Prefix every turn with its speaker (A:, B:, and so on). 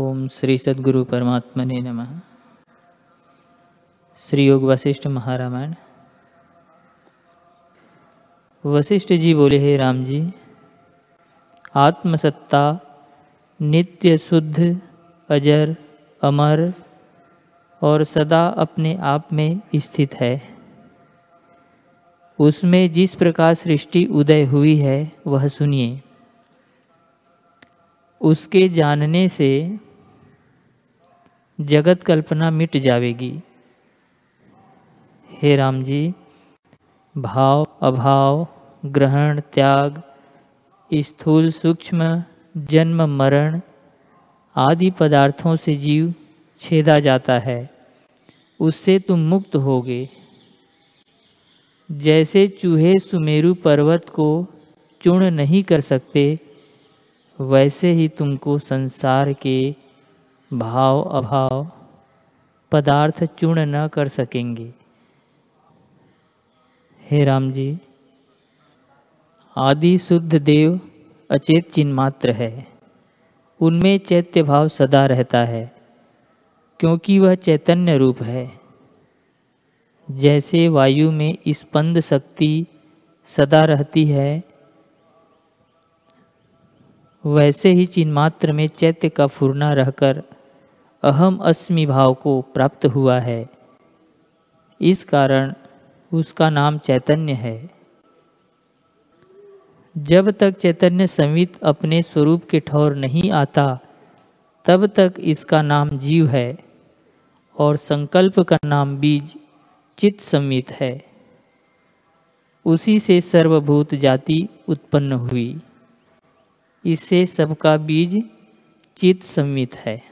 A: ओम श्री सद्गुरु परमात्मा ने नम। श्री योग वशिष्ठ महारामायण। वशिष्ठ जी बोले, हे राम जी, आत्मसत्ता, नित्य शुद्ध, अजर, अमर और सदा अपने आप में स्थित है। उसमें जिस प्रकार सृष्टि उदय हुई है, वह सुनिए। उसके जानने से जगत कल्पना मिट जाएगी हे राम जी, भाव, अभाव, ग्रहण, त्याग, स्थूल सूक्ष्म, जन्म, मरण आदि पदार्थों से जीव छेदा जाता है। उससे तुम मुक्त होगे। जैसे चूहे सुमेरु पर्वत को चूर्ण नहीं कर सकते, वैसे ही तुमको संसार के भाव अभाव पदार्थ चूर्ण न कर सकेंगे। हे राम जी, आदि शुद्ध देव अचेत चिन्ह मात्र है। उनमें चैत्य भाव सदा रहता है, क्योंकि वह चैतन्य रूप है। जैसे वायु में स्पंद शक्ति सदा रहती है, वैसे ही चिन्मात्र में चैत्य का फुरना रहकर अहम अस्मि भाव को प्राप्त हुआ है। इस कारण उसका नाम चैतन्य है। जब तक चैतन्य संवित अपने स्वरूप के ठौर नहीं आता, तब तक इसका नाम जीव है और संकल्प का नाम बीज चित्त संवित है। उसी से सर्वभूत जाति उत्पन्न हुई। इससे सबका बीज चित्त संवित है।